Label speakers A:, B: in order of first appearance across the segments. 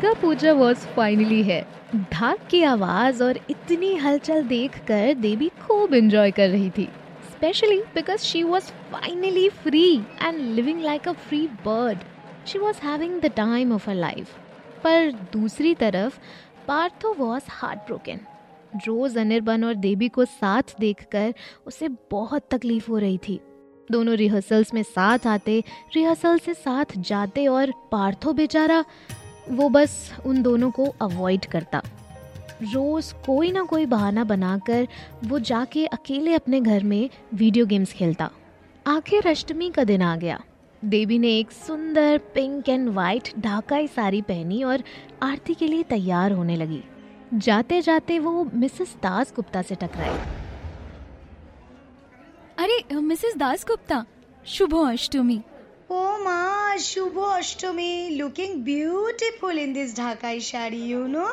A: Durga Puja was finally है। ढाक की आवाज़ और इतनी हलचल देखकर देवी खूब एंजॉय कर रही थी। Specially because she was finally free and living like a free bird she was having the time of a life पर दूसरी तरफ़, पार्थो वॉज़ हार्ट ब्रोकन रोज अनिर्बन और देवी को साथ देखकर उसे बहुत तकलीफ़ हो रही थी। दोनों रिहर्सल्स में साथ आते रिहर्सल से साथ जाते और पार्थो बेचारा वो बस उन दोनों को अवॉइड करता। रोज कोई ना कोई बहाना बनाकर वो जाके अकेले अपने घर में वीडियो गेम्स खेलता। आखिर अष्टमी का दिन आ गया। देवी ने एक सुंदर pink and white Dhakai sari पहनी और आरती के लिए तैयार होने लगी। जाते जाते वो मिसेस दास गुप्ता से टकराई।
B: अरे Mrs Das Gupta, Shubh Ashtami.
C: Oh ma, Shubho Ashtami, looking beautiful in this Dhakai you know.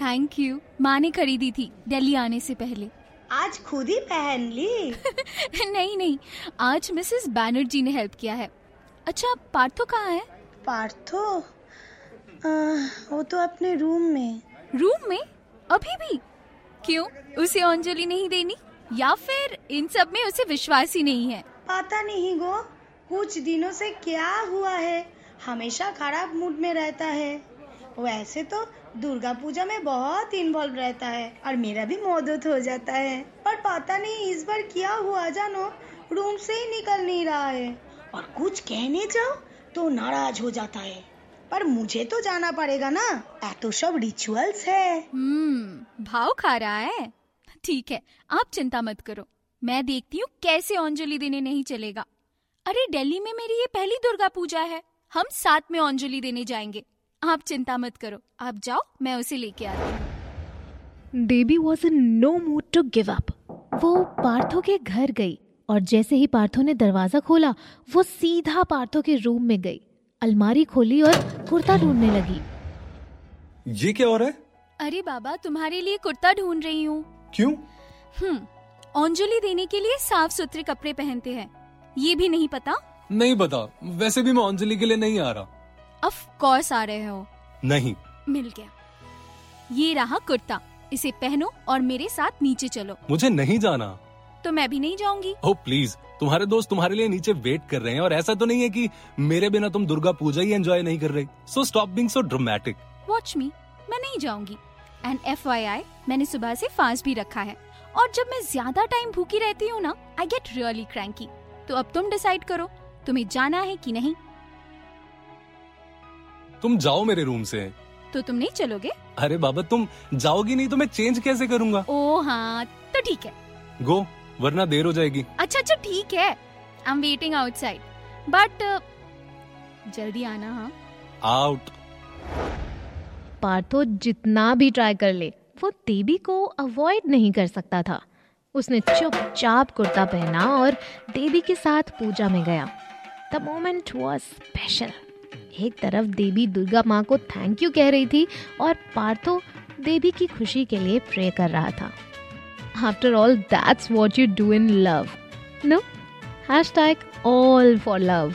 B: Thank you माँ ने खरीदी थी दिल्ली आने से पहले।
C: आज खुद ही पहन ली।
B: नहीं नहीं। आज मिसेस बैनर्जी ने हेल्प किया है। अच्छा पार्थो कहाँ है?
C: पार्थो? आ, वो तो अपने रूम में।
B: रूम में? अभी भी? क्यों? उसे अंजलि नहीं देनी? या फिर इन सब में उसे विश्वास ही नहीं है?
C: पता नहीं गो। कुछ दिनों से क्या हुआ है? हमेशा खराब मूड में रहता है। वैसे तो दुर्गा पूजा में बहुत इन्वॉल्व रहता है और मेरा भी मौदूद हो जाता है। पर पता नहीं इस बार क्या हुआ जानो? रूम से ही निकल नहीं रहा है। और कुछ कहने जाओ तो नाराज़ हो जाता है। पर मुझे तो जाना पड़ेगा ना। तो सब रिचुअल्स है।
B: हम्म भाव खा रहा है। ठीक है, आप चिंता मत करो। मैं देखती हूँ कैसे अंजलि देने नहीं चलेगा। अरे दिल्ली में मेरी ये पहली दुर्गा पूजा है। हम साथ में अंजलि देने जाएँगे। आप चिंता मत करो। आप जाओ मैं उसे लेके आती हूँ।
A: Devi was in no mood to give up वो पार्थो के घर गई और जैसे ही पार्थो ने दरवाज़ा खोला वो सीधा पार्थो के रूम में गई। अलमारी खोली और कुर्ता ढूँढने लगी।
D: ये क्या हो रहा है?
B: अरे बाबा तुम्हारे लिए कुर्ता ढूंढ रही हूँ।
D: क्यों?
B: हम्म अंजलि देने के लिए साफ़ सुथरे कपड़े पहनते हैं। ये भी नहीं पता?
D: नहीं बता वैसे भी मैं अंजलि के लिए नहीं आ रहा।
B: ऑफ़ कोर्स आ रहे हो।
D: नहीं।
B: मिल गया। ये रहा कुर्ता। इसे पहनो और मेरे साथ नीचे चलो।
D: मुझे नहीं जाना।
B: तो मैं भी नहीं जाऊँगी।
D: ओ प्लीज़ तुम्हारे दोस्त तुम्हारे लिए नीचे वेट कर रहे हैं और ऐसा तो नहीं है कि मेरे बिना तुम दुर्गा पूजा ही एंजॉय नहीं कर रही। So stop being so dramatic
B: watch me मैं नहीं जाऊँगी। एंड एफ़ मैंने सुबह से फास्ट भी रखा है। और जब मैं ज़्यादा टाइम भूखी रहती हूँ ना आई गेट रियली क्रैंकी तो अब तुम डिसाइड करो तुम्हें जाना है कि नहीं?
D: तुम जाओ मेरे रूम से।
B: तो तुम नहीं चलोगे?
D: अरे बाबा तुम जाओगी नहीं तो मैं चेंज कैसे करूँगा?
B: ओ हाँ तो ठीक है।
D: गो वरना देर हो जाएगी।
B: अच्छा अच्छा ठीक है। I am waiting outside but जल्दी आना हाँ।
D: आउट
A: पार्थो जितना भी ट्राई कर ले वो देवी को अवॉइड नहीं कर सकता था। उसने चुपचाप कुर्ता पहना और देवी के साथ पूजा में गया। द मोमेंट वॉज़ स्पेशल एक तरफ़ देवी दुर्गा माँ को थैंक यू कह रही थी और पार्थो देवी की खुशी के लिए प्रे कर रहा था। After all that's what you do in love no hashtag all for love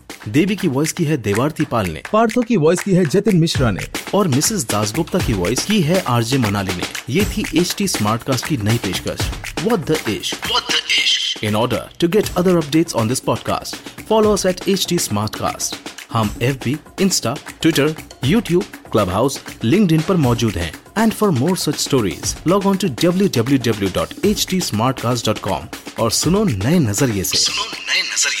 E: देवी की वॉइस की है देवारती पाल ने।
F: पार्थो की वॉइस की है जतिन मिश्रा ने।
E: और मिसेस दासगुप्ता की वॉइस की है आरजे मनाली ने। ये थी एच टी स्मार्ट कास्ट की नई पेशकश। In order to get other update on this podcast follow at H T smart cast हम F B insta Twitter YouTube clubhouse LinkedIn पर मौजूद है। And for more such stories log on to W W W dot H T smart cast dot com और सुनो नए नज़रिए ऐसी